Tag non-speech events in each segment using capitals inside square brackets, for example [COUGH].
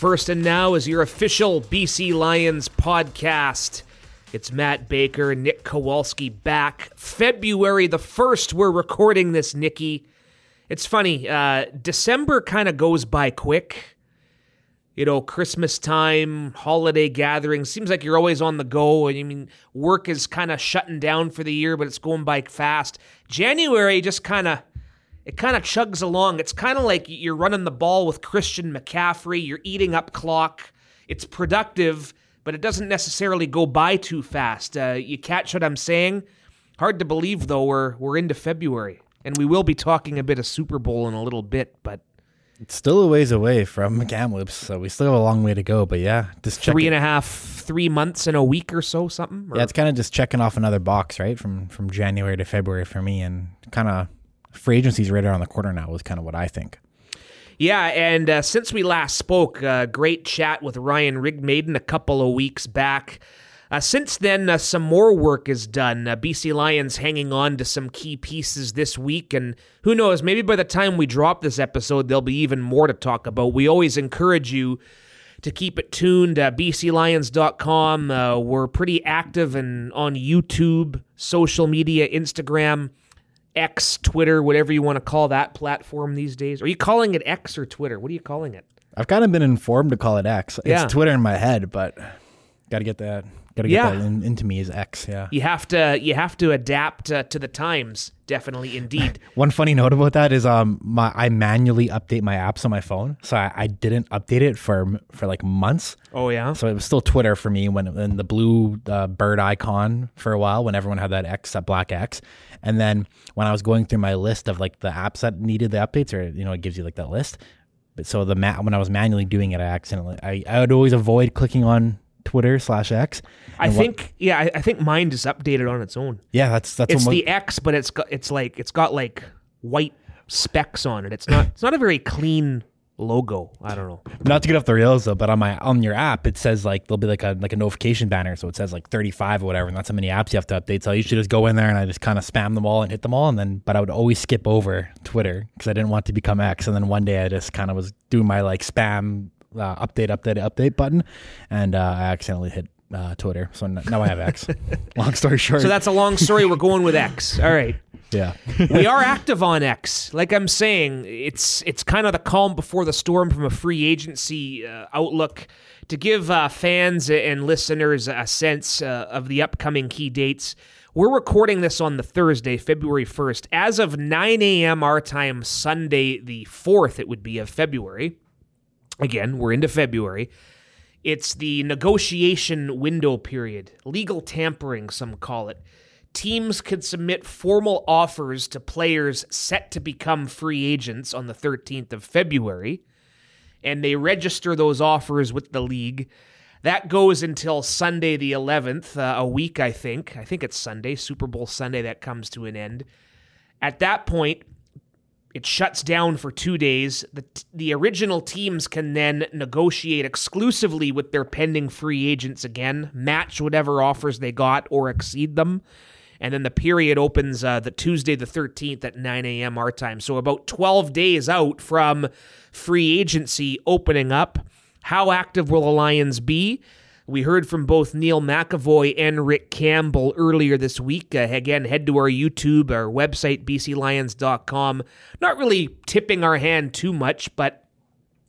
First and Now is your official BC Lions podcast. It's Matt Baker, Nik Kowalski back. February the 1st, we're recording this, Nikki. It's funny, uh, December kind of goes by quick. You know, Christmas time, holiday gatherings, seems like you're always on the go. I mean, work is kind of shutting down for the year, but it's going by fast. January just kind of it kind of chugs along. It's kind of like you're running the ball with Christian McCaffrey. You're eating up clock. It's productive, but it doesn't necessarily go by too fast. Uh, you catch what I'm saying? Hard to believe, though. We're we're into February, and we will be talking a bit of Super Bowl in a little bit, but. It's still a ways away from Kamloops, so we still have a long way to go. But yeah, just three and a half, three months in a week or so, something. Or? Yeah, it's kind of just checking off another box, right? From from January to February for me, and kind of free agency's right around the corner now is kind of what I think. Yeah, and uh, since we last spoke, uh, great chat with Ryan Rigmaiden a couple of weeks back. Uh, since then, uh, some more work is done. Uh, BC Lions hanging on to some key pieces this week, and who knows, maybe by the time we drop this episode, there'll be even more to talk about. We always encourage you to keep it tuned. Uh, BCLions.com. Uh, we're pretty active and on YouTube, social media, Instagram. X, Twitter, whatever you want to call that platform these days. Are you calling it X or Twitter? What are you calling it? I've kind of been informed to call it X. It's yeah. Twitter in my head, but got to get that got to get yeah. that in, into me as X. Yeah, you have to you have to adapt uh, to the times. Definitely, indeed. [LAUGHS] One funny note about that is um my I manually update my apps on my phone, so I, I didn't update it for for like months. Oh yeah. So it was still Twitter for me when in the blue uh, bird icon for a while when everyone had that X that black X, and then when I was going through my list of like the apps that needed the updates, or you know it gives you like that list. But so the ma- when I was manually doing it, I accidentally I, I would always avoid clicking on Twitter slash X. I think what, yeah, I, I, think mine is updated on its own. Yeah, that's that's it's the X, but it's got it's like it's got like white specks on it. It's not it's not a very clean logo. I don't know. Not to get off the rails though, but on my on your app it says like there'll be like a like a notification banner, so it says like 35 or whatever, and that's how many apps you have to update. So you should just go in there and I just kind of spam them all and hit them all, and then but I would always skip over Twitter because I didn't want to become X, and then one day I just kind of was doing my like spam uh, update, update, update button, and uh, I accidentally hit uh, Twitter. So now I have X. [LAUGHS] long story short. So that's a long story. We're going with X. All right. Yeah. we are active on X. Like I'm saying, it's it's kind of the calm before the storm from a free agency uh, outlook to give uh, fans and listeners a sense uh, of the upcoming key dates. We're recording this on the Thursday, February 1st. As of 9 a.m. our time, Sunday the 4th, it would be of February. Again, we're into February. It's the negotiation window period, legal tampering, some call it. Teams could submit formal offers to players set to become free agents on the 13th of February, and they register those offers with the league. That goes until Sunday the 11th, uh, a week, I think. I think it's Sunday, Super Bowl Sunday, that comes to an end. At that point, it shuts down for two days. The, the original teams can then negotiate exclusively with their pending free agents again, match whatever offers they got or exceed them. And then the period opens uh, the Tuesday, the 13th at 9 a.m. our time. So about 12 days out from free agency opening up. How active will the Lions be? We heard from both Neil McEvoy and Rick Campbell earlier this week. Uh, again, head to our YouTube, our website, bclions.com. Not really tipping our hand too much, but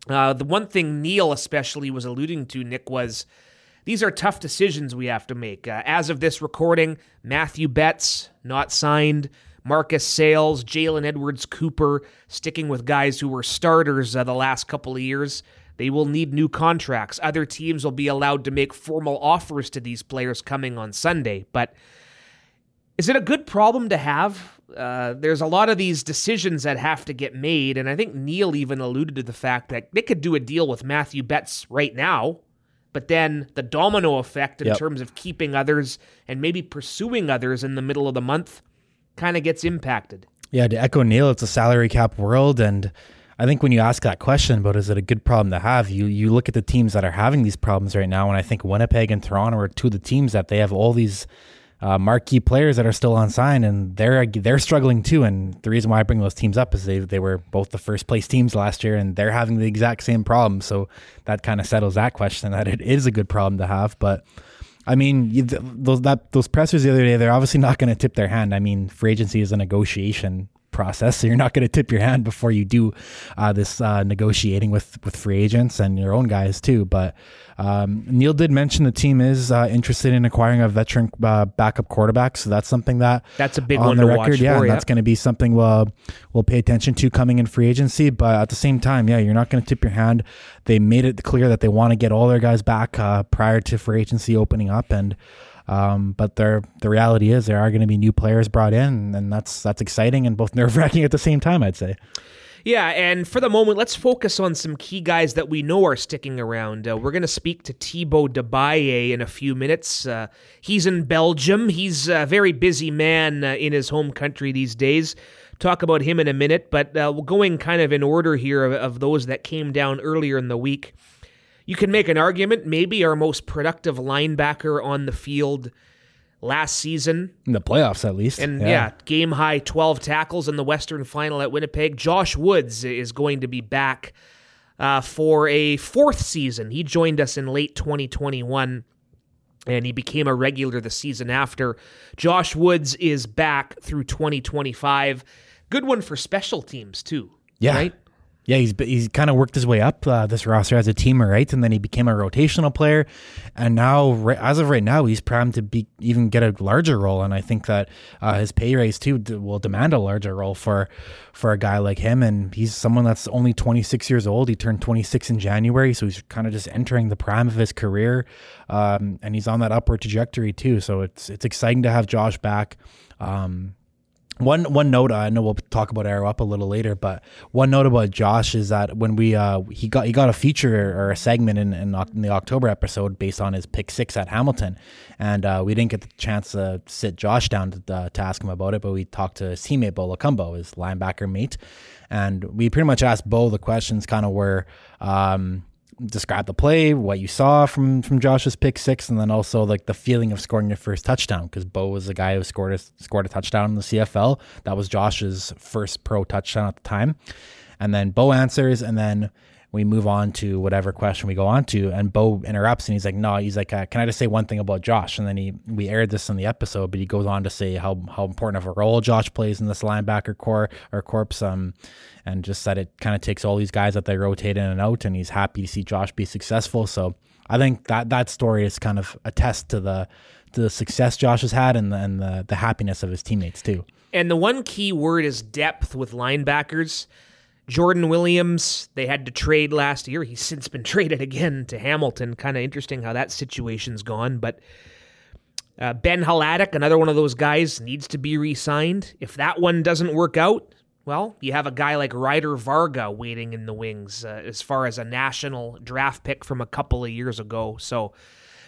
uh, the one thing Neil especially was alluding to, Nik, was these are tough decisions we have to make. Uh, as of this recording, Mathieu Betts, not signed. Marcus Sayles, Jalon Edwards Cooper, sticking with guys who were starters uh, the last couple of years. They will need new contracts. Other teams will be allowed to make formal offers to these players coming on Sunday. But is it a good problem to have? Uh, there's a lot of these decisions that have to get made, and I think Neil even alluded to the fact that they could do a deal with Mathieu Betts right now, but then the domino effect in yep. terms of keeping others and maybe pursuing others in the middle of the month kind of gets impacted. Yeah, to echo Neil, it's a salary cap world, and I think when you ask that question about is it a good problem to have, you you look at the teams that are having these problems right now, and I think Winnipeg and Toronto are two of the teams that they have all these uh, marquee players that are still on sign, and they're they're struggling too. And the reason why I bring those teams up is they they were both the first place teams last year, and they're having the exact same problem. So that kind of settles that question that it is a good problem to have. But I mean, those that those pressers the other day, they're obviously not going to tip their hand. I mean, free agency is a negotiation process. So you're not going to tip your hand before you do uh, this uh, negotiating with with free agents and your own guys too. But um, Neil did mention the team is uh, interested in acquiring a veteran uh, backup quarterback, so that's something that that's a big on the record. yeah, for, that's going to be something we'll we'll pay attention to coming in free agency. But at the same time, yeah, you're not going to tip your hand. They made it clear that they want to get all their guys back uh, prior to free agency opening up and. Um, but there, the reality is there are going to be new players brought in, and that's that's exciting and both [LAUGHS] nerve wracking at the same time. I'd say. Yeah, and for the moment, let's focus on some key guys that we know are sticking around. Uh, we're going to speak to Tibo Debaillie in a few minutes. Uh, he's in Belgium. He's a very busy man uh, in his home country these days. Talk about him in a minute, but uh, going kind of in order here of, of those that came down earlier in the week. You can make an argument, maybe our most productive linebacker on the field last season. In the playoffs, at least. And yeah. yeah. game high 12 tackles in the Western final at Winnipeg. Josh Woods is going to be back uh, for a fourth season. He joined us in late 2021 and he became a regular the season after. Josh Woods is back through 2025. Good one for special teams, too. Yeah. Right? Yeah, he's he's kind of worked his way up uh, this roster as a teamer, right? And then he became a rotational player, and now, as of right now, he's primed to be even get a larger role. And I think that uh, his pay raise too will demand a larger role for for a guy like him. And he's someone that's only 26 years old. He turned 26 in January, so he's kind of just entering the prime of his career, um, and he's on that upward trajectory too. So it's it's exciting to have Josh back. Um, one one note I know we'll talk about Arrow up a little later, but one note about Josh is that when we uh, he got he got a feature or a segment in, in, in the October episode based on his pick six at Hamilton, and uh, we didn't get the chance to sit Josh down to, uh, to ask him about it, but we talked to his teammate Bo Lokombo, his linebacker mate, and we pretty much asked Bo the questions kind of were. Um, describe the play, what you saw from from Josh's pick six, and then also like the feeling of scoring your first touchdown because Bo was the guy who scored a, scored a touchdown in the CFL. That was Josh's first pro touchdown at the time. And then Bo answers, and then we move on to whatever question we go on to, and Bo interrupts and he's like, "No," he's like, uh, "Can I just say one thing about Josh?" And then he we aired this in the episode, but he goes on to say how how important of a role Josh plays in this linebacker core or corpse, um, and just that it kind of takes all these guys that they rotate in and out, and he's happy to see Josh be successful. So I think that that story is kind of a test to the the success Josh has had and the, and the the happiness of his teammates too. And the one key word is depth with linebackers. Jordan Williams, they had to trade last year. He's since been [LAUGHS] traded again to Hamilton. Kind of interesting how that situation's gone. But uh, Ben Hladic, another one of those guys, needs to be re signed. If that one doesn't work out, well, you have a guy like Ryder Varga waiting in the wings uh, as far as a national draft pick from a couple of years ago. So,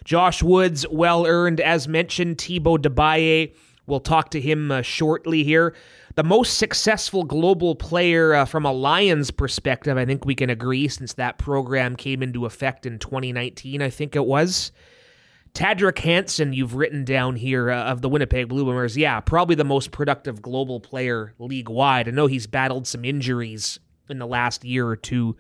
Josh Woods, well earned, as mentioned. Tibo Debaillie, we'll talk to him uh, shortly here the most successful global player uh, from a Lions perspective, I think we can agree, since that program came into effect in 2019, I think it was. Thiadric Hansen, you've written down here uh, of the Winnipeg Blue Bombers. Yeah, probably the most productive global player league wide. I know he's battled some injuries in the last year or two,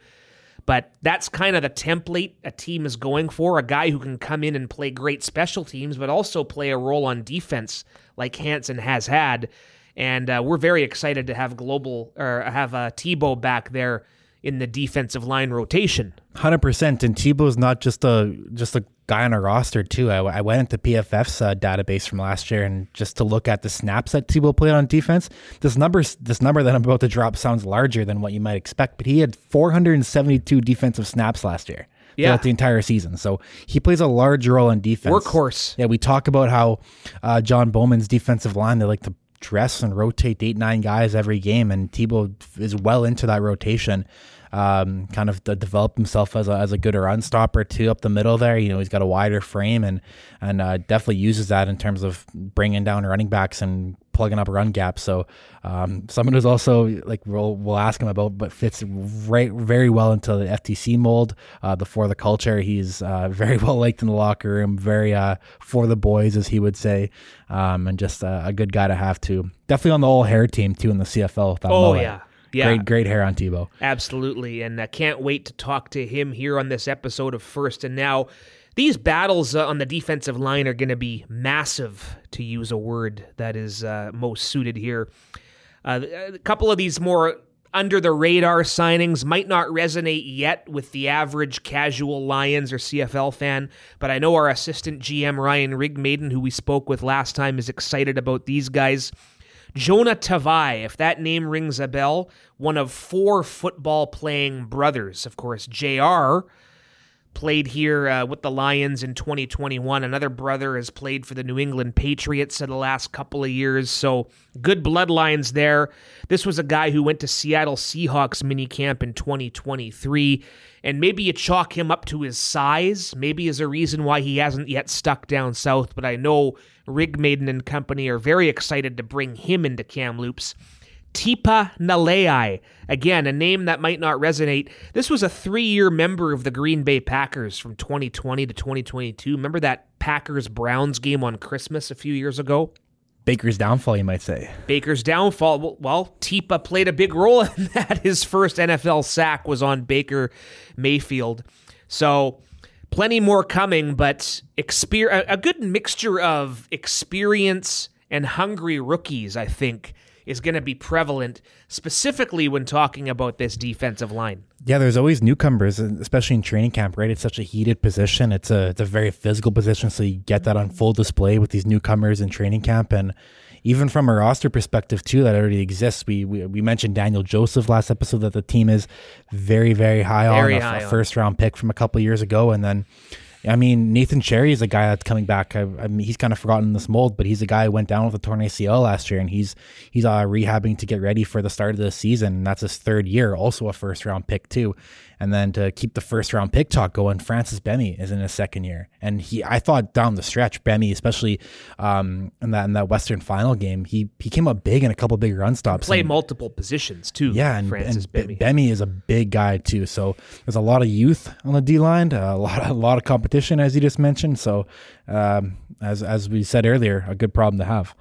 but that's kind of the template a team is going for a guy who can come in and play great special teams, but also play a role on defense like Hansen has had and uh, we're very excited to have global or have uh, Tibo back there in the defensive line rotation. Hundred percent, and Tibo's not just a just a guy on a roster too. I, I went into PFF's uh, database from last year and just to look at the snaps that Tibo played on defense. This number this number that I'm about to drop sounds larger than what you might expect, but he had 472 defensive snaps last year. Yeah. Throughout the entire season. So he plays a large role in defense. Workhorse. Yeah, we talk about how uh, John Bowman's defensive line, they like to dress and rotate eight, nine guys every game. And Tibo is well into that rotation. Um, kind of develop himself as a, as a good run stopper too up the middle there. You know, he's got a wider frame and and uh, definitely uses that in terms of bringing down running backs and plugging up run gaps. So um, someone who's also like we'll we'll ask him about, but fits right very well into the FTC mold, uh, the for the culture. He's uh, [LAUGHS] very well liked in the locker room, very uh, for the boys, as he would say, um, and just a good guy to have too. Definitely on the all hair team too in the CFL. oh mullet. yeah. Yeah. Great, great hair on Tibo. Absolutely. And I can't wait to talk to him here on this episode of First and Now. These battles uh, on the defensive line are going to be massive, to use a word that is uh, most suited here. Uh, a couple of these more under the radar signings might not resonate yet with the average casual Lions or CFL fan, but I know our assistant GM Ryan Rigmaiden, who we spoke with last time, is excited about these guys. Jonah Tavai, if that name rings a bell, one of four football playing brothers. Of course, JR played here uh, with the Lions in 2021. Another brother has played for the New England Patriots in the last couple of years. So good bloodlines there. This was a guy who went to Seattle Seahawks minicamp in 2023. And maybe you chalk him up to his size, maybe is a reason why he hasn't yet stuck down south. But I know Rigmaiden and company are very excited to bring him into Kamloops. Tipa Galeai. Again, a name that might not resonate. This was a three year member of the Green Bay Packers from 2020 to 2022. Remember that Packers Browns game on Christmas a few years ago? Baker's downfall, you might say. Baker's downfall. Well, Tipa played a big role [LAUGHS] in that. His first NFL sack was on Baker Mayfield. So plenty more coming, but exper- a good mixture of experience and hungry rookies, I think, is going to be prevalent, specifically when talking about this defensive line. Yeah, there's always newcomers, especially in training camp, right? It's such a heated position. It's a it's a very physical position, so you get that on full display with these newcomers in training camp, and even from a roster perspective too, that already exists. We we, we mentioned Daniel Joseph last episode that the team is very very high very on high a, a first round pick from a couple years ago, and then I mean, Nathan Cherry is a guy that's coming back. I, I mean, he's kind of forgotten this mold, but he's a guy who went down with a torn ACL last year, and he's he's uh, rehabbing to get ready for the start of the season. And that's his third year, also a first round pick too. And then to keep the first round pick talk going, Francis Bemiy is in his second year, and he I thought down the stretch, Bemiy, especially um, in that in that Western Final game, he he came up big in a couple big run stops. Play and, multiple positions too. Yeah, and Francis and is a big guy too. So there's a lot of youth on the D line, a lot a lot of competition as you just mentioned. So um, as as we said earlier, a good problem to have.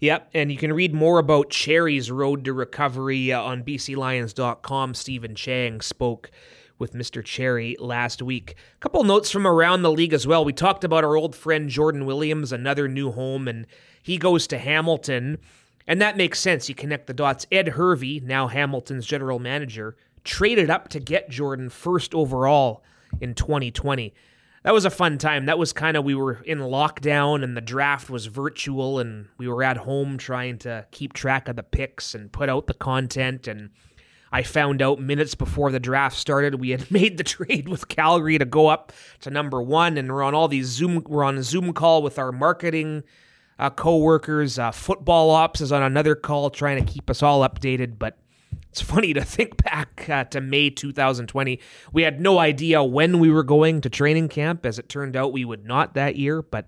Yep, and you can read more about Cherry's road to recovery uh, on BCLions.com. Stephen Chang spoke with Mr. Cherry last week. A couple notes from around the league as well. We talked about our old friend Jordan Williams, another new home, and he goes to Hamilton. And that makes sense. You connect the dots. Ed Hervey, now Hamilton's general manager, traded up to get Jordan first overall in 2020 that was a fun time. That was kind of we were in lockdown and the draft was virtual and we were at home trying to keep track of the picks and put out the content. And I found out minutes before the draft started we had [LAUGHS] made the trade with Calgary to go up to number 1 and we're on all these Zoom we're on a Zoom call with our marketing uh, co-workers. Uh, football ops is on another call trying to keep us all updated. But it's funny to think back uh, to May 2020. We had no idea when we were going to training camp. As it turned out, we would not that year. But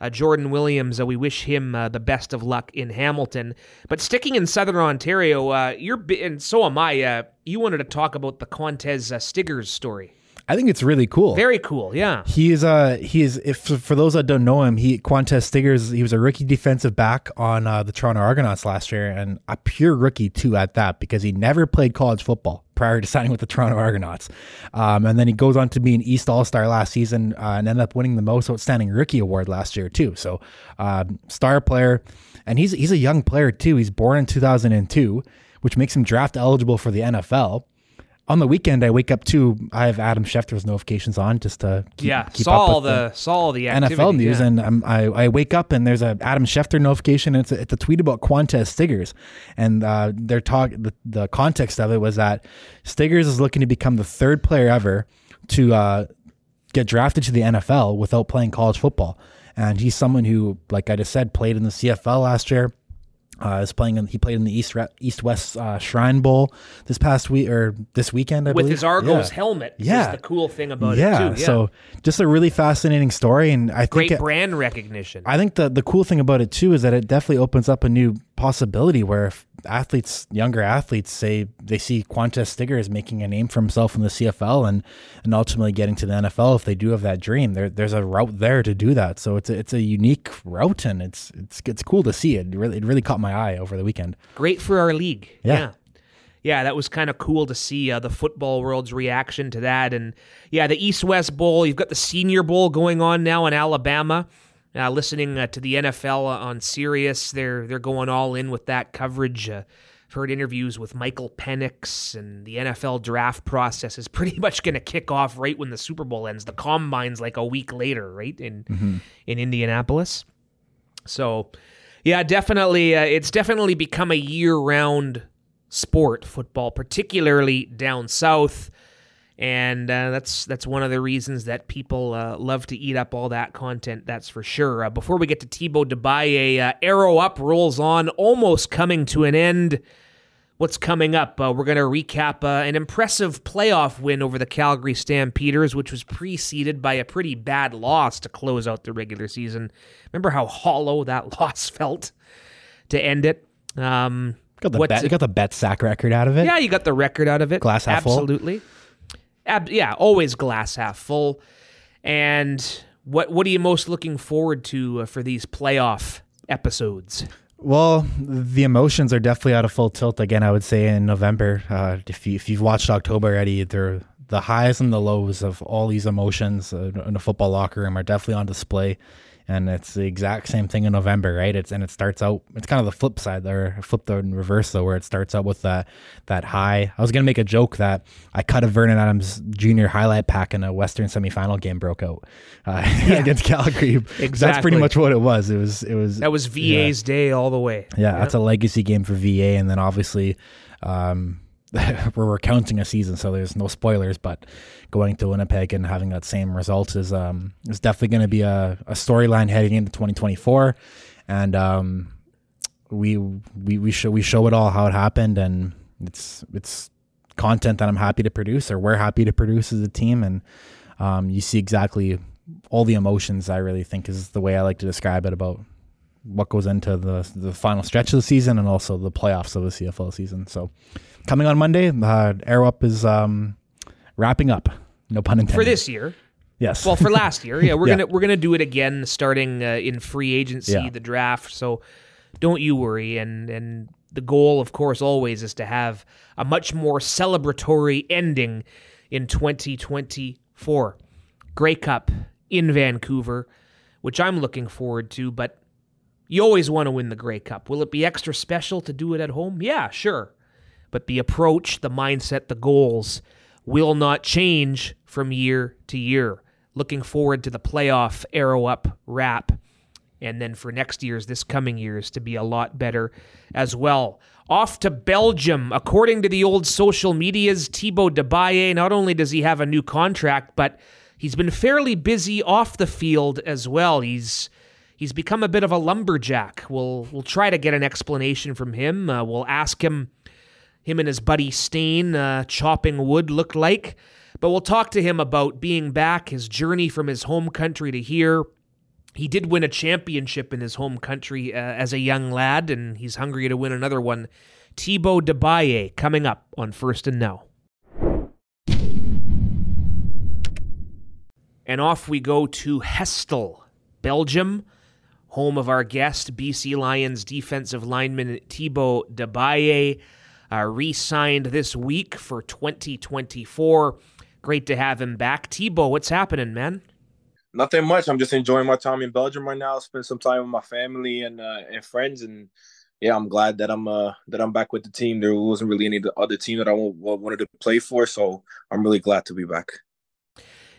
uh, Jordan Williams, uh, we wish him uh, the best of luck in Hamilton. But sticking in Southern Ontario, uh, you're and so am I. Uh, you wanted to talk about the Qwan'tez Stiggers story. I think it's really cool. Very cool, yeah. He is uh he is if for those that don't know him, he Qwan'tez Stiggers, he was a rookie defensive back on uh, the Toronto Argonauts last year and a pure rookie too at that because he never played college football prior to [LAUGHS] signing with the Toronto Argonauts. Um, and then he goes on to be an East All-Star last season uh, and ended up winning the most outstanding rookie award last year too. So, um, star player and he's he's a young player too. He's born in 2002, which makes him draft eligible for the NFL on the weekend, I wake up too. I have Adam Schefter's notifications on just to keep, yeah keep saw all the, the saw all the NFL news, yeah. and I'm, i I wake up and there's a Adam Schefter notification. And it's a, it's a tweet about Qwan'tez Stiggers, and uh, they're talk the, the context of it was that Stiggers is looking to become the third player ever to uh, get drafted to the NFL without playing college football, and he's someone who, like I just said, played in the CFL last year Uh, is playing. In, he played in the East East West uh, Shrine Bowl this past week or this weekend. I with believe. his Argos yeah. helmet. Yeah. the cool thing about Yeah. it too. Yeah, So just a really fascinating story, and I great think it, brand recognition. I think the the cool thing about it too is that it definitely opens up a new possibility where if athletes, younger athletes, say they see Qwan'tez Stiggers making a name for himself in the CFL and and ultimately getting to the NFL, if they do have that dream, there there's a route there to do that. So it's a, it's a unique route, and it's it's it's cool to see it. It really it really caught my eye over the weekend. Great for our league. Yeah. Yeah. Yeah, that was kind of cool to see uh, the football world's reaction to that. And yeah, the East West Bowl, you've got the Senior Bowl going on now in Alabama. Uh, listening uh, to the NFL on Sirius, they're they're going all in with that coverage. Uh, I've heard interviews with Michael Penix, and the NFL draft process is [LAUGHS] pretty much going to kick off right when the Super Bowl ends. The combine's like a week later, right in in Indianapolis. So, yeah, definitely, uh, it's definitely become a year-round sport, football, particularly down south, and uh, that's that's one of the reasons that people uh, love to eat up all that content. That's for sure. Uh, before we get to Tibo Debaillie, uh, Arrow Up rolls on, almost coming to an end. What's coming up? Uh, we're going to recap uh, an impressive playoff win over the Calgary Stampeders, which was preceded by a pretty bad loss to close out the regular season. Remember how hollow that [LAUGHS] loss felt to end it? Um, Got the bet, it- got the bet sack record out of it. yeah, you got the record out of it. Glass half full? Absolutely. Ab- yeah, always glass half full. And what what are you most looking forward to uh, for these playoff episodes? Well, the emotions are definitely out of full tilt again. I would say in November. Uh, if you if you've watched October already, they're the highs and the lows of all these emotions uh, in a football locker room are definitely on display. And it's the exact same thing in November, right? It's and it starts out. It's kind of the flip side there, flip the reverse though, where it starts out with that that high. I was gonna make a joke that I cut a Vernon Adams Jr. highlight pack in a Western semifinal game broke out uh, [LAUGHS] against Calgary. That's pretty much what it was. It was it was That was VA's day all the way. yeah, that's a legacy game for VA, and then obviously, um, [LAUGHS] we're recounting a season, so there's no spoilers. But going to Winnipeg and having that same result is um is definitely going to be a, a storyline heading into 2024, and um, we we we show we show it all how it happened, and it's it's content that I'm happy to produce, or we're happy to produce as a team, and um, you see exactly all the emotions. I really think is the way I like to describe it about what goes into the the final stretch of the season and also the playoffs of the CFL season. So, coming on Monday, uh, Arrow Up is um, wrapping up. No pun intended. For this year. yes. Well, for last year. Yeah, we're [LAUGHS] Yeah. going to we're to do it again starting uh, in free agency, Yeah. the draft. So don't you worry and and the goal of course always is to have a much more celebratory ending in 2024. Grey Cup in Vancouver, which I'm looking forward to, but you always want to win the Grey Cup. Will it be extra special to do it at home? Yeah, sure. But the approach, the mindset, the goals will not change from year to year. Looking forward to the playoff arrow up wrap. And then for next year's, this coming year's, to be a lot better as well. Off to Belgium. According to the old social medias, Tibo Debaillie, not only does he have a new contract, but he's been fairly busy off the field as well. He's he's become a bit of a lumberjack. We'll we'll try to get an explanation from him. Uh, we'll ask him him and his buddy Stain uh, chopping wood looked like. But we'll talk to him about being back, his journey from his home country to here. He did win a championship in his home country uh, as a young lad, and he's hungry to win another one. Tibo Debaillie coming up on First and Now. And off we go to Gistel, Belgium, home of our guest, BC Lions defensive lineman Tibo Debaillie, uh, re signed this week for 2024. Great to have him back. Tibo, what's happening, man? Nothing much. I'm just enjoying my time in Belgium right now. Spend some time with my family and uh, and friends, and yeah, I'm glad that I'm uh that I'm back with the team. There wasn't really any other team that I wa- wa- wanted to play for, so I'm really glad to be back.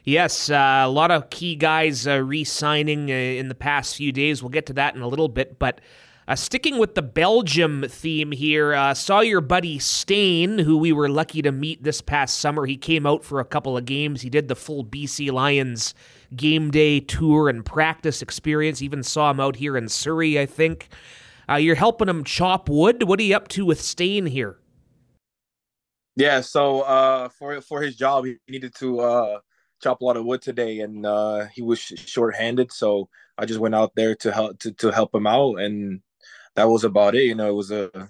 Yes, uh, a lot of key guys uh, re signing uh, in the past few days. We'll get to that in a little bit. But uh, sticking with the Belgium theme here, uh, saw your buddy Stain, who we were lucky to meet this past summer. He came out for a couple of games. He did the full BC Lions game day tour and practice experience. Even saw him out here in Surrey, I think. Uh, you're helping him chop wood. What are you up to with staying here? Yeah, so uh, for for his job, he needed to uh, chop a lot of wood today, and uh, he was sh- short-handed. So I just went out there to help to, to help him out, and that was about it. You know, it was a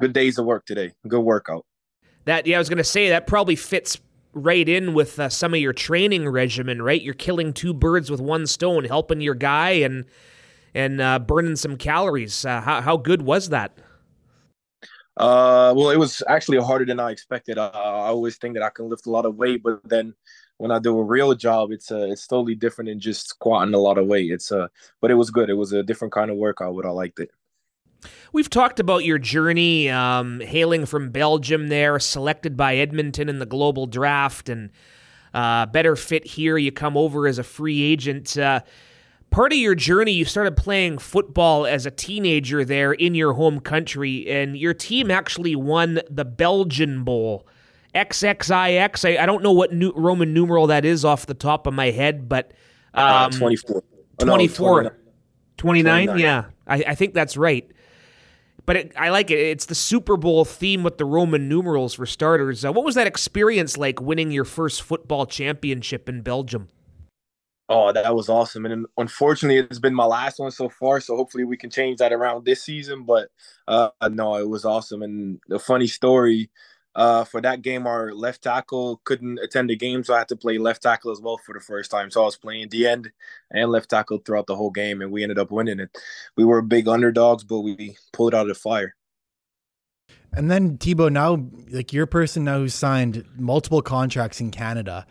good days of work today. Good workout. That yeah, I was gonna say that probably fits right in with uh, some of your training regimen, right? You're killing two birds with one stone, helping your guy and and uh, burning some calories. Uh, how how good was that? Uh, well, it was actually harder than I expected. I, I always think that I can lift a lot of weight, but then when I do a real job, it's uh, it's totally different than just squatting a lot of weight. It's uh, but it was good. It was a different kind of workout, but I liked it. We've talked about your journey, um, hailing from Belgium. There, selected by Edmonton in the global draft, and uh, better fit here. You come over as a free agent. Uh, part of your journey, you started playing football as a teenager there in your home country, and your team actually won the Belgian Bowl. XXIX. I, I don't know what new, Roman numeral that is off the top of my head, but uh, um, 24. 24. no, 29? 29? Yeah, I, I, think that's right. But it, I like it. It's the Super Bowl theme with the Roman numerals for starters. Uh, what was that experience like winning your first football championship in Belgium? Oh, that was awesome. And unfortunately, it's been my last one so far. So hopefully we can change that around this season. But uh, no, it was awesome. And the funny story uh, for that game, our left tackle couldn't attend the game. So I had to play left tackle as well for the first time. So I was playing the end and left tackle throughout the whole game. And we ended up winning it. We were big underdogs, but we pulled out of the fire. And then Tibo, now like you're person now who's signed multiple contracts in Canada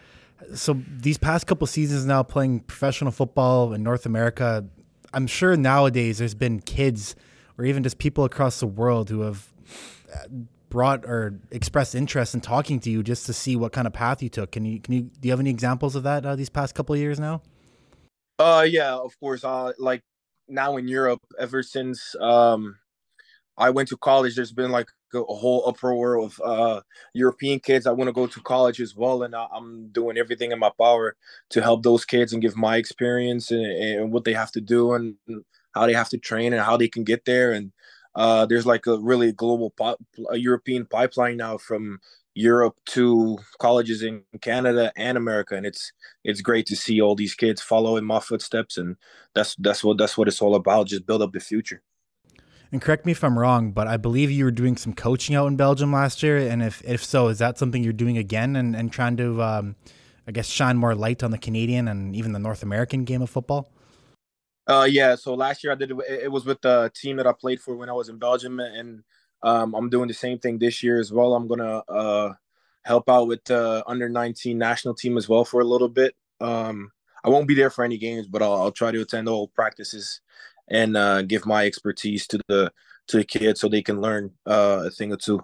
so these past couple seasons now playing professional football in North America, I'm sure nowadays there's been kids or even just people across the world who have brought or expressed interest in talking to you just to see what kind of path you took. Can you can you do you have any examples of that uh, these past couple of years now? Uh yeah, of course. Uh like now in Europe ever since um I went to college there's been like a whole uproar of uh, European kids I want to go to college as well, and I, am doing everything in my power to help those kids and give my experience and, and, what they have to do and how they have to train and how they can get there. And uh, there's like a really global pop, a European pipeline now from Europe to colleges in Canada and America, and it's it's great to see all these kids follow in my footsteps, and that's that's what that's what it's all about. Just build up the future and correct me if I'm wrong, but I believe you were doing some coaching out in Belgium last year. And if, if so, is that something you're doing again and, and trying to, um, I guess, shine more light on the Canadian and even the North American game of football? Uh, yeah. So last year I did it. It was with the team that I played for when I was in Belgium, and um, I'm doing the same thing this year as well. I'm gonna uh, help out with the under 19 national team as well for a little bit. Um, I won't be there for any games, but I'll, I'll try to attend all practices and uh, give my expertise to the to the kids so they can learn uh, a thing or two.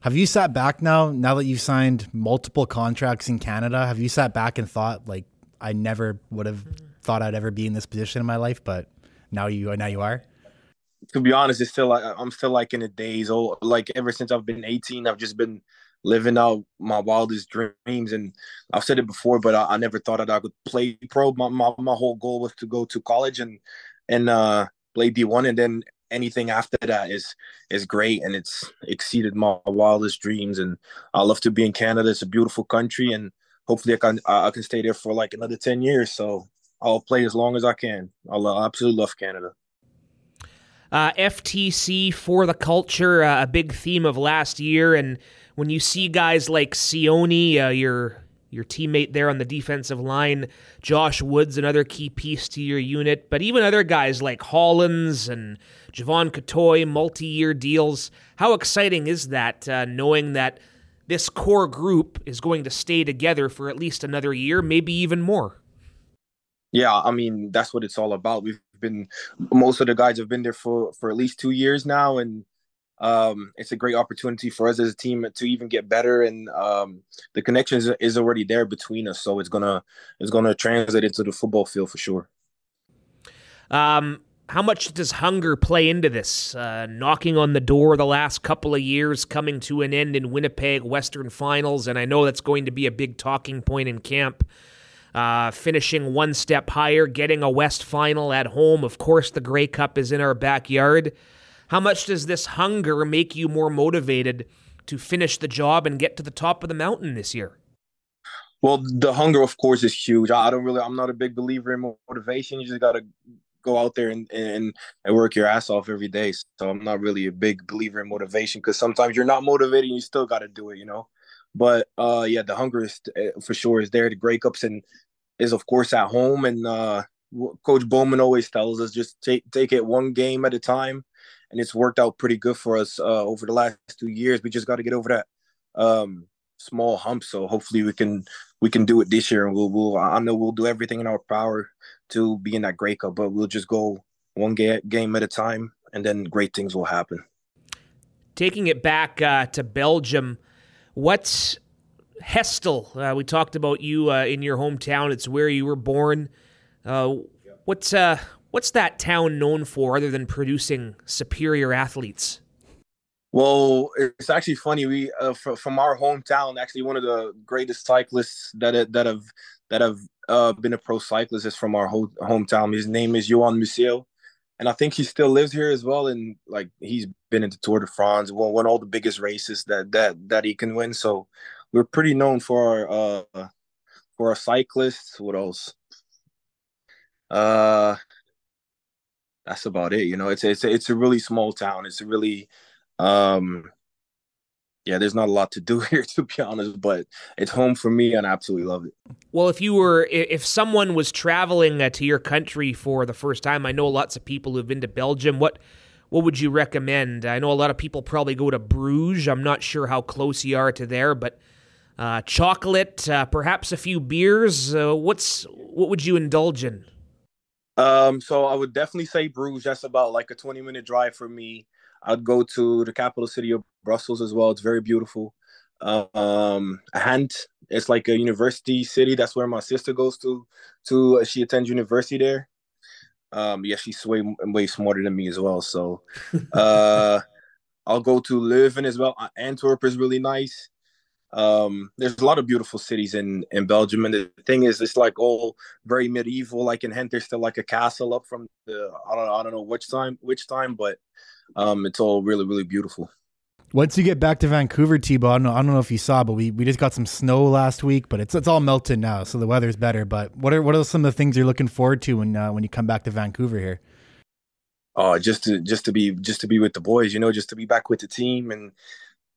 Have you sat back now? Now that you've signed multiple contracts in Canada, have you sat back and thought like I never would have thought I'd ever be in this position in my life, but now you now you are? To be honest, it's still like I'm still like in the days. Oh, like ever since I've been 18, I've just been living out my wildest dreams. And I've said it before, but I, I never thought that I could play pro. My, my my whole goal was to go to college and and uh, play D1, and then anything after that is is great, and it's exceeded my wildest dreams. And I love to be in Canada. It's a beautiful country, and hopefully I can I can stay there for like another ten years. So I'll play as long as I can. I absolutely love Canada. Uh, FTC for the culture, uh, a big theme of last year, and when you see guys like Sione, uh, your your teammate there on the defensive line, Josh Woods, another key piece to your unit, but even other guys like Hollins and Jevon Cottoy, multi year deals. How exciting is that, uh, knowing that this core group is going to stay together for at least another year, maybe even more? Yeah, I mean, that's what it's all about. We've been, most of the guys have been there for, for at least two years now, and um, it's a great opportunity for us as a team to even get better, and um, the connection is, is already there between us. So it's gonna it's gonna translate into the football field for sure. Um, how much does hunger play into this? Uh, knocking on the door the last couple of years, coming to an end in Winnipeg Western Finals, and I know that's going to be a big talking point in camp. Uh, finishing one step higher, getting a West final at home. Of course, the Grey Cup is in our backyard. How much does this hunger make you more motivated to finish the job and get to the top of the mountain this year? Well, the hunger, of course, is huge. I don't really, I'm not a big believer in motivation. You just got to go out there and, and and work your ass off every day. So I'm not really a big believer in motivation because sometimes you're not motivated and you still got to do it, you know. But uh, yeah, the hunger is eh, for sure is there. The Grey Cups and is of course at home, and uh, Coach Bowman always tells us just take take it one game at a time, and it's worked out pretty good for us uh, over the last two years. We just got to get over that um, small hump. So hopefully we can we can do it this year, and we'll, we'll I know we'll do everything in our power to be in that Grey Cup, but we'll just go one ga- game at a time, and then great things will happen. Taking it back uh, to Belgium, what's Gistel? Uh, we talked about you uh, in your hometown. It's where you were born. Uh, what's uh, what's that town known for, other than producing superior athletes? Well, it's actually funny. We uh, fr- from our hometown, actually one of the greatest cyclists that that have that have uh, been a pro cyclist is from our ho- hometown. His name is Johan Museeuw, and I think he still lives here as well. And like he's been into Tour de France, won, won all the biggest races that that that he can win. So we're pretty known for our uh, for our cyclists. What else? Uh, that's about it. You know, it's it's it's a really small town. It's a really um yeah, there's not a lot to do [LAUGHS] here to be honest, but it's home for me and I absolutely love it. Well, if you were if someone was traveling uh, to your country for the first time, I know lots of people who've been to Belgium. What what would you recommend? I know a lot of people probably go to Bruges. I'm not sure how close you are to there, but uh, chocolate, uh, perhaps a few beers. Uh, what's what would you indulge in? Um, so I would definitely say Bruges. That's about like a 20 minute drive for me. I'd go to the capital city of Brussels as well. It's very beautiful. Um, Ghent, it's like a university city. That's where my sister goes to. To uh, she attends university there. Um, yeah, she's way way smarter than me as well. So, [LAUGHS] uh, I'll go to Leuven as well. Antwerp is really nice. Um, there's a lot of beautiful cities in in Belgium, and the thing is, it's like all very medieval. Like in Ghent, there's still like a castle up from the I don't I don't know which time which time, but um, it's all really really beautiful. Once you get back to Vancouver, Tibo, I don't, know, I don't know if you saw, but we, we just got some snow last week, but it's it's all melted now, so the weather's better. But what are what are some of the things you're looking forward to when uh, when you come back to Vancouver here? Oh, just to just to be just to be with the boys, you know, just to be back with the team. And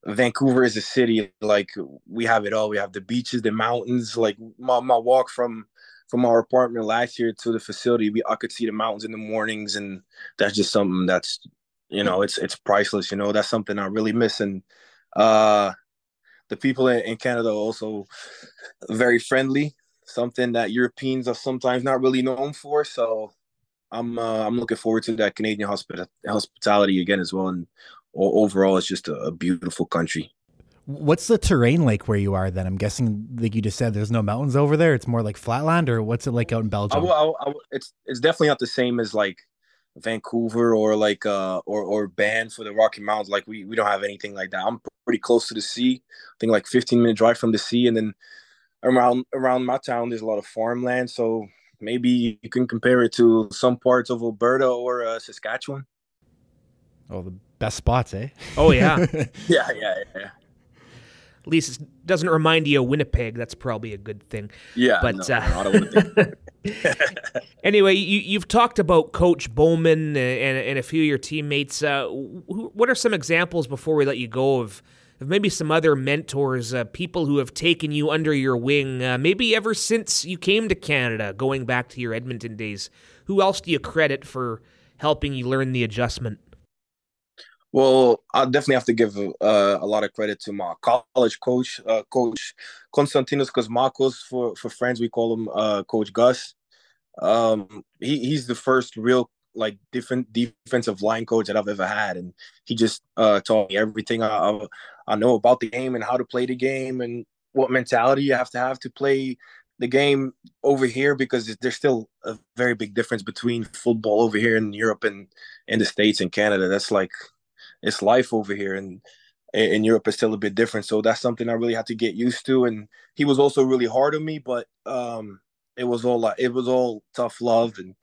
Vancouver is a city like we have it all. We have the beaches, the mountains. Like my my walk from from our apartment last year to the facility, we I could see the mountains in the mornings, and that's just something that's you know it's it's priceless you know that's something i really miss and uh the people in, in canada are also very friendly something that europeans are sometimes not really known for so i'm uh, i'm looking forward to that canadian hospita- hospitality again as well and overall it's just a, a beautiful country What's the terrain like where you are then? I'm guessing, like you just said, there's no mountains over there. It's more like flatland, or what's it like out in Belgium? I, I, I, it's it's definitely not the same as like Vancouver or like uh or or Banff for the Rocky Mountains. Like we we don't have anything like that. I'm pretty close to the sea. I think like 15 minute drive from the sea, and then around around my town there's a lot of farmland. So maybe you can compare it to some parts of Alberta or uh, Saskatchewan. Oh, the best spots, eh? Oh [LAUGHS] yeah, yeah, yeah, yeah. At least it doesn't remind you of Winnipeg. That's probably a good thing. Yeah, but no, uh, no, I don't [LAUGHS] [LAUGHS] anyway, you, have talked about Coach Bowman and, and, a few of your teammates. Uh, who, what are some examples before we let you go of, of maybe some other mentors, uh, people who have taken you under your wing, uh, maybe ever since you came to Canada, going back to your Edmonton days? Who else do you credit for helping you learn the adjustment? Well, I definitely have to give uh, a lot of credit to my college coach, uh, Coach Konstantinos Kosmakos. For for friends, we call him uh, Coach Gus. Um, he, he's the first real like different defensive line coach that I've ever had, and he just uh, taught me everything I, I know about the game and how to play the game and what mentality you have to have to play the game over here because there's still a very big difference between football over here in Europe and in the states and Canada. That's like it's life over here and in Europe is still a bit different. So that's something I really had to get used to. And he was also really hard on me, but um, it was all it was all tough love and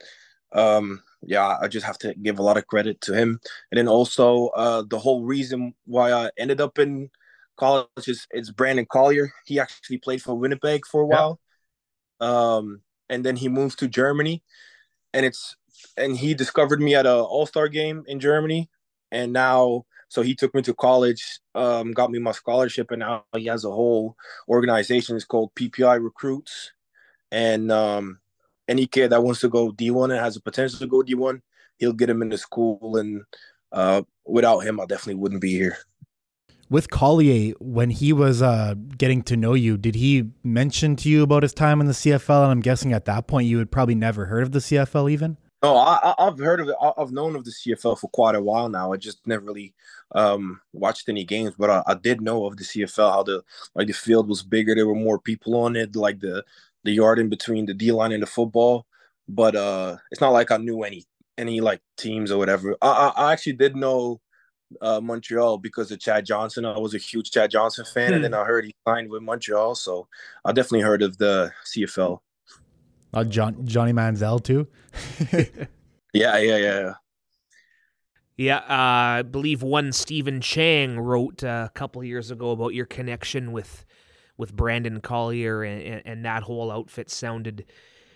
um yeah, I just have to give a lot of credit to him. And then also uh the whole reason why I ended up in college is it's Brandon Collier. He actually played for Winnipeg for a while. Um and then he moved to Germany and it's and he discovered me at a all-star game in Germany and now so he took me to college um, got me my scholarship and now he has a whole organization it's called ppi recruits and um, any kid that wants to go d1 and has the potential to go d1 he'll get him into school and uh, without him i definitely wouldn't be here with Collier, when he was uh, getting to know you, did he mention to you about his time in the CFL? And I'm guessing at that point you had probably never heard of the CFL even. No, I, I've heard of it. I've known of the CFL for quite a while now. I just never really um, watched any games, but I, I, did know of the CFL. How the like the field was bigger, there were more people on it, like the the yard in between the D line and the football. But uh, it's not like I knew any any like teams or whatever. I, I, I actually did know uh, Montreal because of Chad Johnson. I was a huge Chad Johnson fan, hmm. and then I heard he signed with Montreal, so I definitely heard of the CFL. Uh, John, Johnny Manziel too. [LAUGHS] yeah, yeah, yeah. Yeah, uh, I believe one Stephen Chang wrote uh, a couple years ago about your connection with with Brandon Collier, and, and, and that whole outfit sounded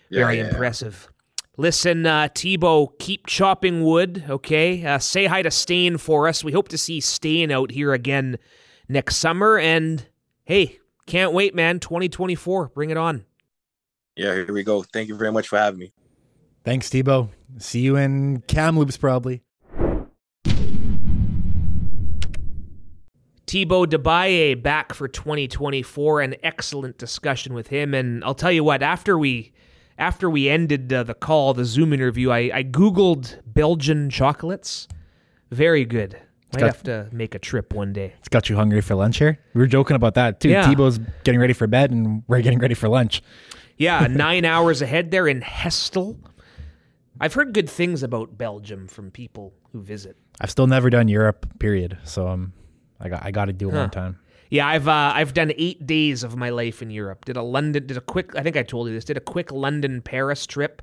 yeah, very yeah, impressive. Listen, uh, Tibo, keep chopping wood, okay? Uh, say hi to Stain for us. We hope to see Stain out here again next summer. And hey, can't wait, man. 2024, bring it on yeah, here we go. Thank you very much for having me. Thanks, Tibo. See you in Kamloops probably. Tibo Debaillie back for 2024. An excellent discussion with him, and I'll tell you what. After we after we ended uh, the call, the Zoom interview, I, I googled Belgian chocolates. Very good. Might got, have to make a trip one day. It's got you hungry for lunch here. We were joking about that too. Yeah. Tibo's getting ready for bed, and we're getting ready for lunch. Yeah, nine hours ahead there in Gistel. I've heard good things about Belgium from people who visit. I've still never done Europe, period. So um, I got I got to do it huh. one time. Yeah, I've uh, I've done eight days of my life in Europe. Did a London, did a quick. I think I told you this. Did a quick London Paris trip.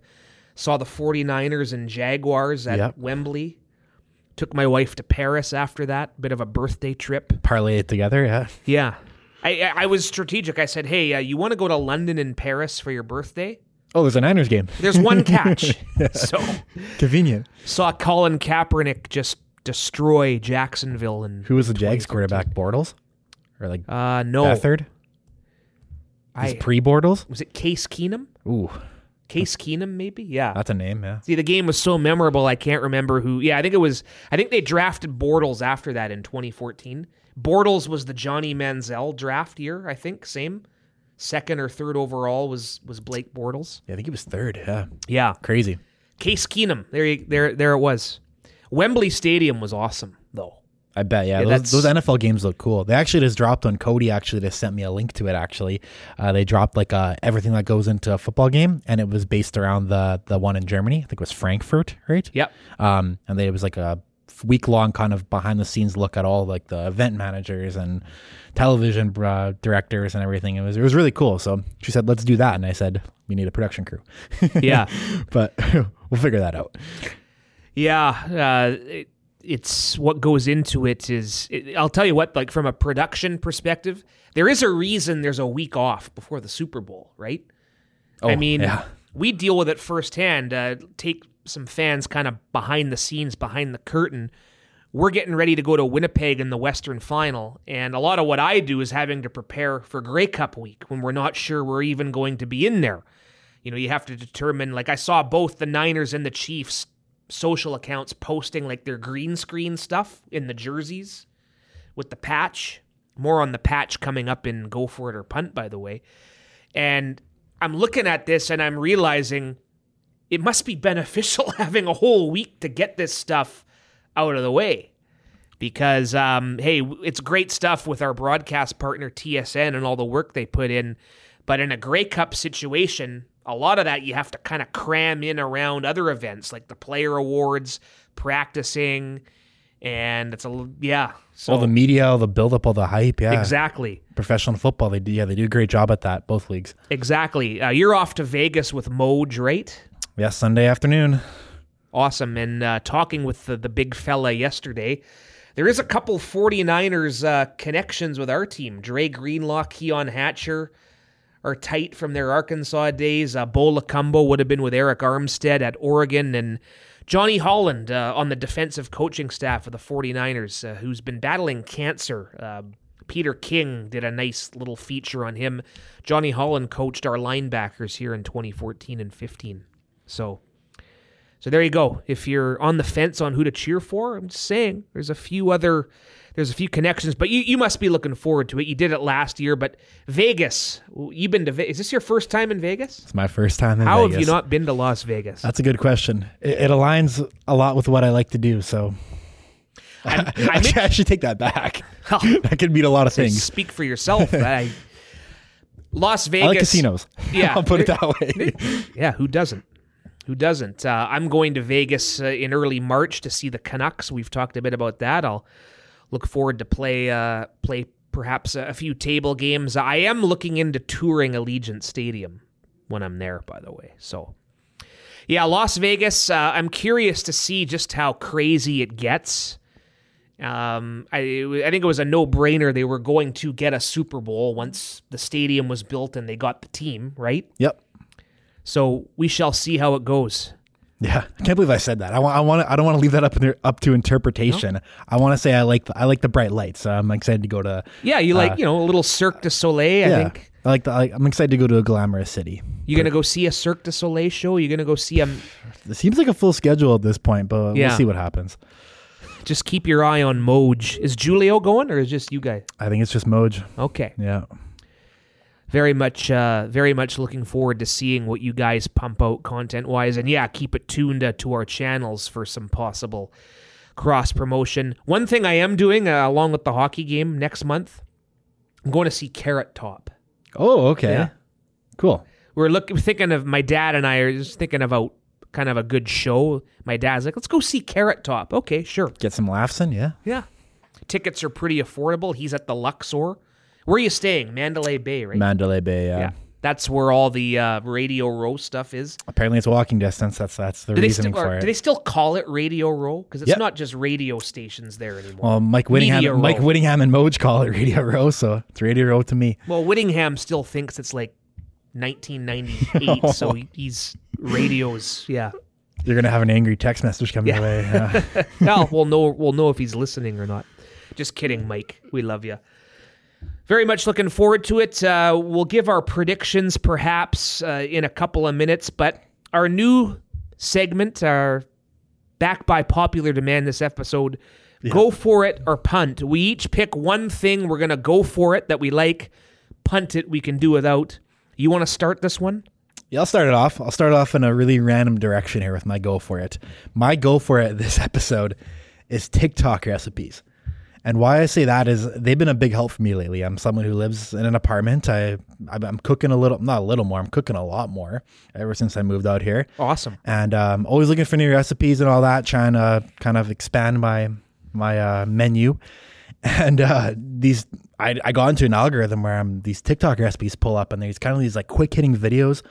Saw the 49ers and Jaguars at yep. Wembley. Took my wife to Paris after that. Bit of a birthday trip. Parlay it together, yeah. Yeah, I I was strategic. I said, "Hey, uh, you want to go to London and Paris for your birthday?" Oh, there's a Niners game. There's one [LAUGHS] catch. so convenient. Saw Colin Kaepernick just destroy Jacksonville and who was the Jags quarterback? Bortles or like uh no Beathard? I pre Bortles. Was it Case Keenum? Ooh. Case Keenum, maybe. Yeah, that's a name. Yeah. See, the game was so memorable. I can't remember who. Yeah, I think it was. I think they drafted Bortles after that in 2014. Bortles was the Johnny Manziel draft year, I think. Same. Second or third overall was was Blake Bortles. Yeah, I think he was third. Yeah. Yeah. Crazy. Case Keenum. There you, there there it was. Wembley Stadium was awesome though. I bet, yeah. yeah those, those, NFL games look cool. They actually just dropped on Cody. Actually, they sent me a link to it. Actually, uh, they dropped like uh, everything that goes into a football game, and it was based around the the one in Germany. I think it was Frankfurt, right? Yep. Um, and they, it was like a week long kind of behind the scenes look at all like the event managers and television uh, directors and everything. It was it was really cool. So she said, "Let's do that," and I said, "We need a production crew." [LAUGHS] yeah, but [LAUGHS] we'll figure that out. Yeah, uh, it, it's what goes into it is. It, I'll tell you what, like from a production perspective, there is a reason there's a week off before the Super Bowl, right? Oh, I mean, yeah. we deal with it firsthand. Uh, take some fans kind of behind the scenes, behind the curtain. We're getting ready to go to Winnipeg in the Western Final, and a lot of what I do is having to prepare for Grey Cup week when we're not sure we're even going to be in there. You know, you have to determine. Like I saw both the Niners and the Chiefs social accounts posting like their green screen stuff in the jerseys with the patch. More on the patch coming up in Go For It or Punt, by the way. And I'm looking at this and I'm realizing it must be beneficial [LAUGHS] having a whole week to get this stuff out of the way. Because, um, hey, it's great stuff with our broadcast partner TSN and all the work they put in. But in a Grey Cup situation, a lot of that you have to kind of cram in around other events like the player awards, practicing, and it's a yeah. So, all the media, all the build up, all the hype, yeah, exactly. Professional football, they do yeah, they do a great job at that. Both leagues. Exactly. Uh, you're off to Vegas with Moj, right? Yeah, Sunday afternoon. Awesome. And uh, talking with the, the big fella yesterday, there is a couple 49ers uh, connections with our team. Dre Greenlaw, Keon Hatcher are tight from their Arkansas days. Uh, Bo Lokombo would have been with Arik Armstead at Oregon. And Johnny Holland uh, on the defensive coaching staff of the 49ers, uh, who's been battling cancer. Uh, Peter King did a nice little feature on him. Johnny Holland coached our linebackers here in 2014 and 15. So so there you go. If you're on the fence on who to cheer for, I'm just saying there's a few other there's a few connections, but you, you must be looking forward to it. You did it last year, but Vegas, you've been to Vegas. Is this your first time in Vegas? It's my first time in Vegas. How Vegas. have you not been to Las Vegas? That's a good question. It, it aligns a lot with what I like to do, so I'm, [LAUGHS] I'm Actually, I should take that back. [LAUGHS] Oh. [LAUGHS] that could mean a lot of things. Speak for yourself. I, Las Vegas. I like casinos. Yeah. I'll put it that way. Yeah, who doesn't? Who doesn't? Uh, I'm going to Vegas uh, in early March to see the Canucks. We've talked a bit about that. I'll look forward to play uh, play perhaps a, a few table games. I am looking into touring Allegiant Stadium when I'm there. By the way, so yeah, Las Vegas. Uh, I'm curious to see just how crazy it gets. Um, I I think it was a no brainer. They were going to get a Super Bowl once the stadium was built and they got the team right. Yep. So we shall see how it goes. Yeah, I can't believe I said that. I want. I want. I don't want to leave that up in there, up to interpretation. I want to say I like. The, I like the bright lights. I'm excited to go to. Yeah, you like uh, you know a little Cirque du Soleil. I think I like the. I, I'm excited to go to a glamorous city. you gonna go see a Cirque du Soleil show. You're gonna go see a. [SIGHS] It seems like a full schedule at this point, but Yeah. we'll see what happens. Just keep your eye on Moj. Is Julio going or is just you guys? I think it's just Moj. Okay. Yeah. Very much, uh, very much looking forward to seeing what you guys pump out content wise, and yeah, keep it tuned uh, to our channels for some possible cross promotion. One thing I am doing uh, along with the hockey game next month, I'm going to see Carrot Top. Oh, okay. Yeah. Cool. we're looking thinking of my dad and I are just thinking about kind of a good show. My dad's like, let's go see Carrot Top. Okay, sure. Get some laughs in. Yeah. Yeah. Tickets are pretty affordable. He's at the Luxor. Where are you staying? Mandalay Bay, right? Mandalay Bay. Yeah. yeah. That's where all the uh, Radio Row stuff is. Apparently, it's walking distance. That's that's the Do reasoning still, for it. do they still call it Radio Row? Because it's Yep. not just radio stations there anymore. well, Mike Whittingham, Media Mike Row. Whittingham and Moj call it Radio Row, so it's Radio Row to me. Well, Whittingham still thinks it's like 1998, [LAUGHS] so he- he's radios. Yeah. You're gonna have an angry text message coming Yeah. your way. Yeah. well, [LAUGHS] we'll know we'll know if he's listening or not. Just kidding, Mike. We love you. Very much looking forward to it. Uh, we'll give our predictions perhaps uh, in a couple of minutes, but our new segment, our back by popular demand this episode, go for it or punt. We each pick one thing. We're gonna go for it that we like. Punt it. We can do without. You want to start this one? Yeah, I'll start it off. I'll start off in a really random direction here with my go for it. My go for it this [LAUGHS] episode is TikTok recipes. And why I say that is they've been a big help for me lately. I'm someone who lives in an apartment. I I'm I'm cooking a little, not a little more. I'm cooking a lot more ever since I moved out here, Awesome. and um, always looking for new recipes and all that. Trying to kind of expand my my uh, menu. [LAUGHS] And uh, these, I, I got into an algorithm where um, these TikTok recipes pull up, and there's kind of these like quick hitting videos.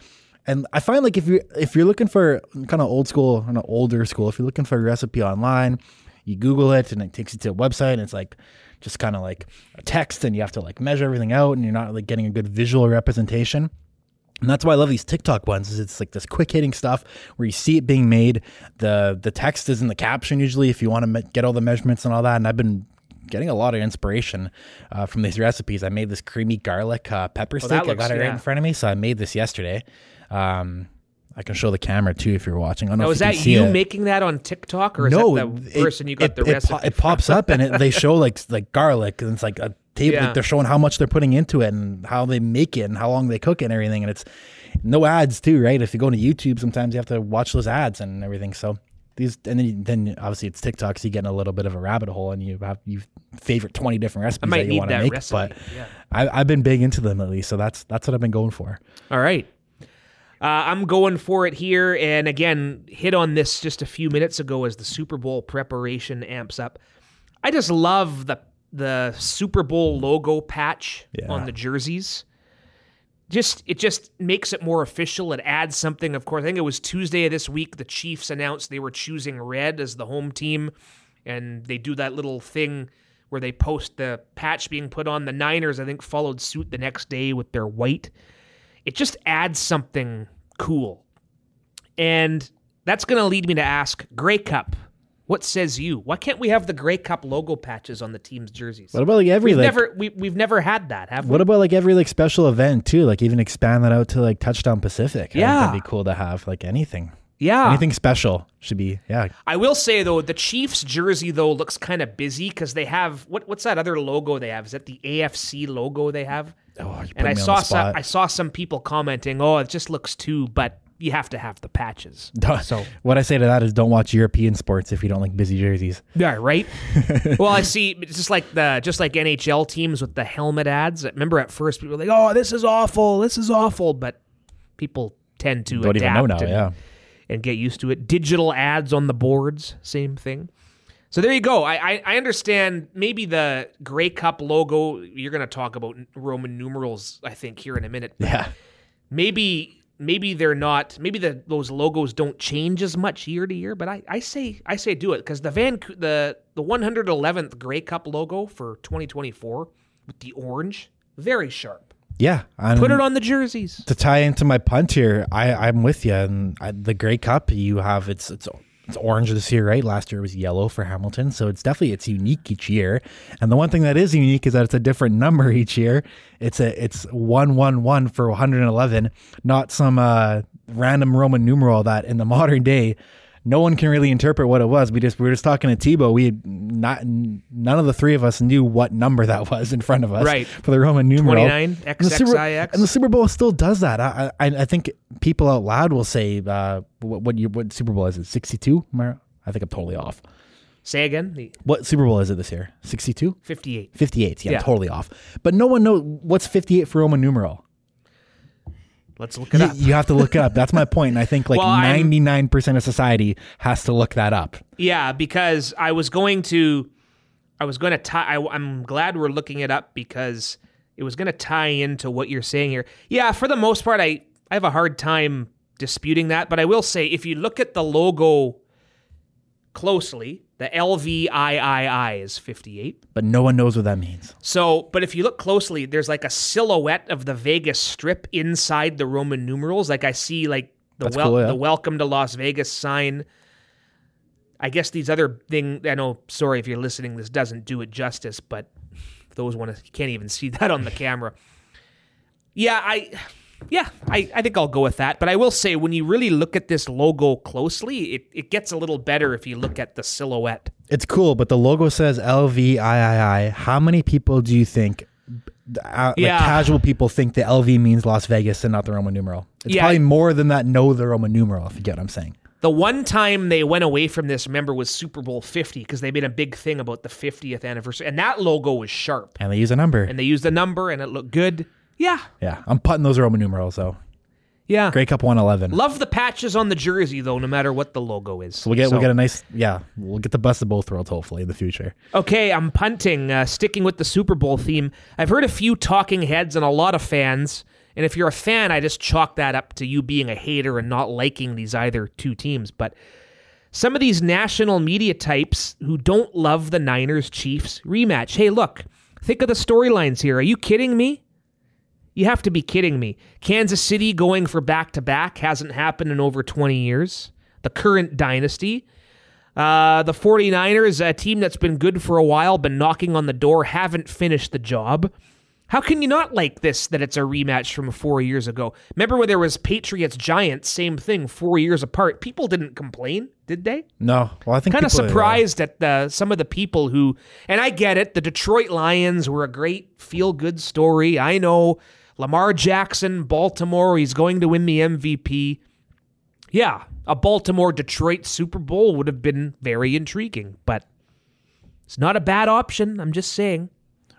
And I find like if you if you're looking for kind of old school, kind of older school, if you're looking for a recipe online, you Google it and it takes you to a website, and it's like just kind of like a text, and you have to like measure everything out, and you're not like getting a good visual representation. And that's why I love these TikTok ones. Is it's like this quick hitting stuff where you see it being made. the The text is in the caption usually if you want to me- get all the measurements and all that. And I've been getting a lot of inspiration uh, from these recipes. I made this creamy garlic uh, pepper steak. that I looks- got it right yeah. in front of me, so I made this yesterday. Um, I can show the camera too if you're watching. I don't know Now, is that you it. making that on TikTok, or is no, that the it- person you got it, the recipe? po- it pops up and it, they [LAUGHS] show like like garlic and it's like a table. Yeah. Like they're showing how much they're putting into it and how they make it and how long they cook it and everything. And it's no ads too, right? If you go to YouTube, sometimes you have to watch those ads and everything. So these and then, you- then obviously it's TikTok, so you get in a little bit of a rabbit hole and you have you favorite twenty different recipes that you want to make. recipe. But yeah. I, I've been big into them at least, so that's that's what I've been going for. All right. Uh, I'm going for it here. And again, hit on this just a few minutes ago as the Super Bowl preparation amps up. I just love the the Super Bowl logo patch Yeah. on the jerseys. Just it just makes it more official. It adds something. Of course, I think it was Tuesday of this week. The Chiefs announced they were choosing red as the home team, and they do that little thing where they post the patch being put on. The Niners, I think, followed suit the next day with their white. It just adds something cool, and that's going to lead me to ask Grey Cup. What says you? Why can't we have the Grey Cup logo patches on the team's jerseys? What about like every We've like never we, we've never had that, have we? what about like every like special event too? Like even expand that out to like Touchdown Pacific. I Yeah. that'd be cool to have like anything. yeah. Anything special should be yeah. I will say though, the Chiefs jersey though looks kind of busy because they have what what's that other logo they have? Is that the AFC logo they have? Oh, And I saw some. I saw some people commenting, "Oh, it just looks too," but you have to have the patches. [LAUGHS] So what I say to that is don't watch European sports if you don't like busy jerseys. yeah, right. [LAUGHS] well, I see. Just like the just like NHL teams with the helmet ads. Remember, at first people were like, "Oh, this is awful. This is awful," but people tend to Don't even know now, and, yeah. and get used to it. Digital ads on the boards, same thing. So there you go. I, I, I understand maybe the Grey Cup logo. You're going to talk about Roman numerals, I think, here in a minute. Yeah. Maybe maybe they're not. Maybe the those logos don't change as much year to year. But I, I say I say do it because the Van the the 111th Grey Cup logo for 2024 with the orange, very sharp. Yeah. And Put it on the jerseys. to tie into my punt here, I I'm with you. And I, the Grey Cup, you have it's it's it's orange this year, right? Last year was yellow for Hamilton, so it's definitely it's unique each year. And the one thing that is unique is that it's a different number [LAUGHS] each year. It's a it's one one one for 111, not some uh, random Roman numeral that in the modern day. No one can really interpret what it was. We just we were just talking to Tibo. We had not none of the three of us knew what number that [LAUGHS] was in front of us Right. for the Roman numeral. 29 And the Super- XXIX. and the Super Bowl still does that. I I, I think people out loud will say, uh, "What what, you, what Super Bowl is it? Sixty two? I think I'm totally off. Say again. The What Super Bowl is it this year? 62? 58. 58. Yeah, Yeah. Totally off. But no one knows what's 58 for Roman numeral. Let's look it You, up. you have to look it up. That's my point. And I think [LAUGHS] like Well, 99% of society has to look that up. Yeah, because I was going to, I was going to tie. I, I'm glad we're looking it up because it was going to tie into what you're saying here. Yeah, for the most part, I I have a hard time disputing that, but I will say if you look at the logo closely, the LVIII is 58. But no one knows what that means. So, but if you look closely, there's like a silhouette of the Vegas Strip inside the Roman numerals. Like I see, like the wel- cool, yeah. the Welcome to Las Vegas sign. I guess these other thing. I know. Sorry if you're listening. This doesn't do it justice, but those want to, you can't even see [LAUGHS] that on the camera. Yeah, I. Yeah, I, I think I'll go with that. But I will say, when you really look at this logo closely, it, it gets a little better if you look at the silhouette. It's cool, but the logo says LVIII. How many people do you think, uh, like Yeah. casual people, think the LV means Las Vegas and not the Roman numeral? It's Yeah. probably more than that know the Roman numeral, if you get what I'm saying. The one time they went away from this, remember, was Super Bowl 50 because they made a big thing about the 50th anniversary. And that logo was sharp. And they use a number. And they used the number and it looked good. Yeah. yeah, I'm putting those Roman numerals, though. Yeah. Grey Cup 111. Love the patches on the jersey, though, no matter what the logo is. So we get So- we get a nice yeah. We'll get the best of both worlds hopefully in the future. Okay, I'm punting, uh, sticking with the Super Bowl theme. I've heard a few talking heads and a lot of fans. And if you're a fan, I just chalk that up to you being a hater and not liking these either two teams. But some of these national media types who don't love the Niners Chiefs rematch. Hey, look, think of the storylines here. Are you kidding me? You have to be kidding me. Kansas City going for back to back hasn't happened in over 20 years. The current dynasty. Uh, the 49ers, a team that's been good for a while, been knocking on the door, haven't finished the job. How can you not like this that it's a rematch from four years ago? Remember when there was Patriots Giants, same thing, four years apart. People didn't complain, did they? No, well I think kind of are- surprised at the some of the people who and I get it the Detroit Lions were a great feel good story I know Lamar Jackson Baltimore he's going to win the MVP yeah a Baltimore Detroit Super Bowl would have been very intriguing but it's not a bad option I'm just saying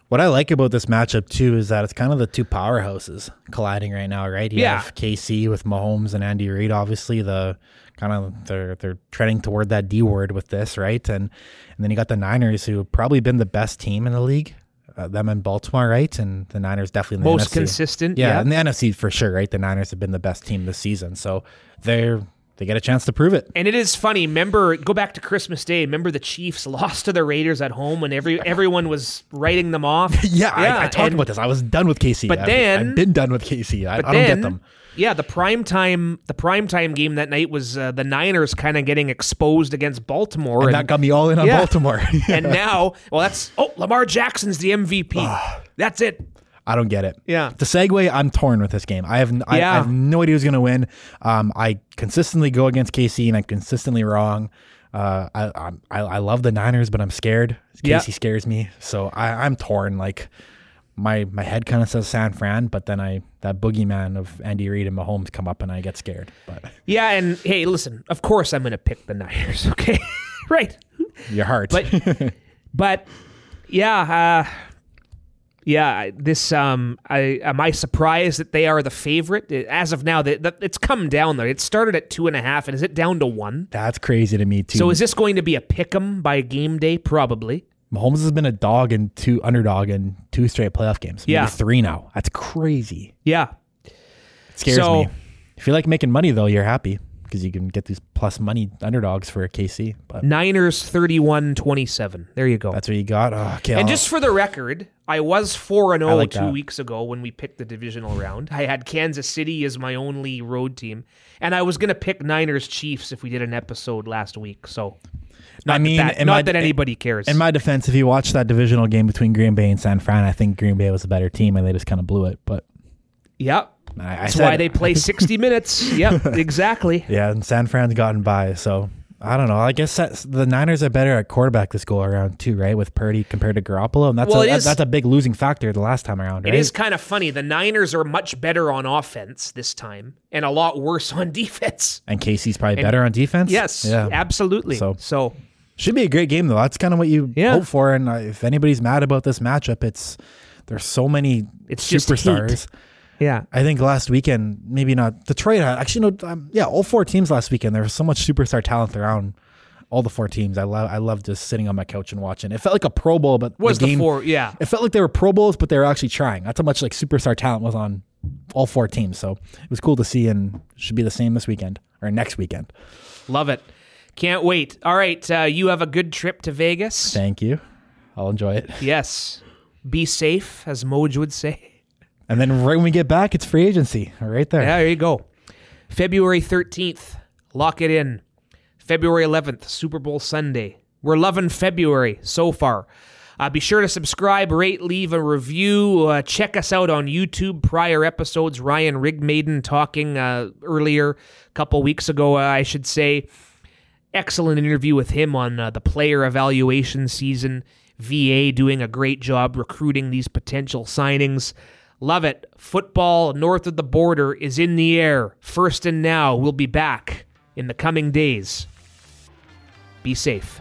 What I like about this matchup too is that it's kind of the two powerhouses colliding right now, right? You Yeah. have KC with Mahomes and Andy Reid, obviously the kind of they're they're treading toward that D word with this, right? And and then you got the Niners, who have probably been the best team in the league. Uh, them in Baltimore, right? And the Niners definitely Most NFC. consistent. Yeah, Yeah. in the NFC for sure, right? The Niners have been the best team this season, so they're they get a chance to prove it. And it is funny. Remember, go back to Christmas Day. Remember the Chiefs [LAUGHS] lost to the Raiders at home when every everyone was writing them off. [LAUGHS] Yeah, I, I talked and- about this. I was done with KC. But I've, then- I've been done with KC. I, I don't then, get them. yeah, the prime time, the prime time game that night was uh, the Niners kind of getting exposed against Baltimore, And and, that got me all in on Yeah. Baltimore. [LAUGHS] and now, well, that's oh, Lamar Jackson's the MVP. [SIGHS] that's it. I don't get it. Yeah. The segue, I'm torn with this game. I have I, Yeah. I have no idea who's going to win. Um, I consistently go against KC and I'm consistently wrong. Uh, I, I I love the Niners, but I'm scared. KC Yeah. scares me, so I, I'm torn. Like my my head kind of says San Fran, but then I that boogeyman of Andy Reid and Mahomes come up and I get scared. But Yeah, and hey, listen, of course I'm going to pick the [LAUGHS] Niners. Okay, [LAUGHS] right. your heart. But but yeah, uh, yeah. This um, I am I surprised that they are the favorite as of now. That that- it's come down though. It started at two and a half, and is it down to one? that's crazy to me too. So is this going to be a pick 'em by game day? Probably. Mahomes has been a dog and two underdog in two straight playoff games. Maybe Yeah. three now. That's crazy. Yeah. It scares So- me. If you like making money though, you're happy because you can get these plus money underdogs for a KC. But Niners 31-27. There you go. that's what you got. Oh, okay, and I'll- just for the record, I was 4 and 0 like two that. weeks ago when we picked the divisional round. I had Kansas City as my only road team, and I was going to pick Niners Chiefs if we did an episode last week. So not I mean, that, in not my- that anybody cares. in my defense, if you watch that divisional game between Green Bay and San Fran, I think Green Bay was a better team and they just kind of blew it. But yep. I, I That's why they play [LAUGHS] 60 minutes. Yep, exactly. Yeah, and San Fran's gotten by. So I don't know. I guess that's, the Niners are better at quarterback this go around too, right? With Purdy compared to Garoppolo, and that's Well, a, is- a big losing factor the last time around, right? It is kind of funny. The Niners are much better on offense this time and a lot worse on [LAUGHS] defense. And KC's probably better on defense. Yes, Yeah. absolutely. So- so Should be a great game though. That's kind of what you Yeah. hope for. And uh, if anybody's mad about this matchup, it's there's so many It's superstars. Yeah. I think last weekend, maybe not Detroit. Actually, no. Um, yeah, all four teams last weekend. There was so much superstar talent around all the four teams. I love. I love just sitting on my couch and watching. It felt like a Pro Bowl, but Was the the four? Yeah. it felt like they were Pro Bowls, but they were actually trying. That's how much like superstar talent was on all four teams. So it was cool to see, and should be the same this weekend or next weekend. Love it. Can't wait. All right. Uh, you have a good trip to Vegas. Thank you. I'll enjoy it. Yes. Be safe, as Moj would say. And then right when we get back, it's free agency right there. Yeah, there you go. February 13th, lock it in. February 11th, Super Bowl Sunday. We're loving February so far. Uh, be sure to subscribe, rate, leave a review. Uh, check us out on YouTube. Prior episodes, Ryan Rigmaiden talking uh, earlier, a couple weeks ago, uh, I should say. Excellent interview with him on uh, the player evaluation season. VA doing a great job recruiting these potential signings. Love it. Football north of the border is in the air. First and now, we'll be back in the coming days. Be safe.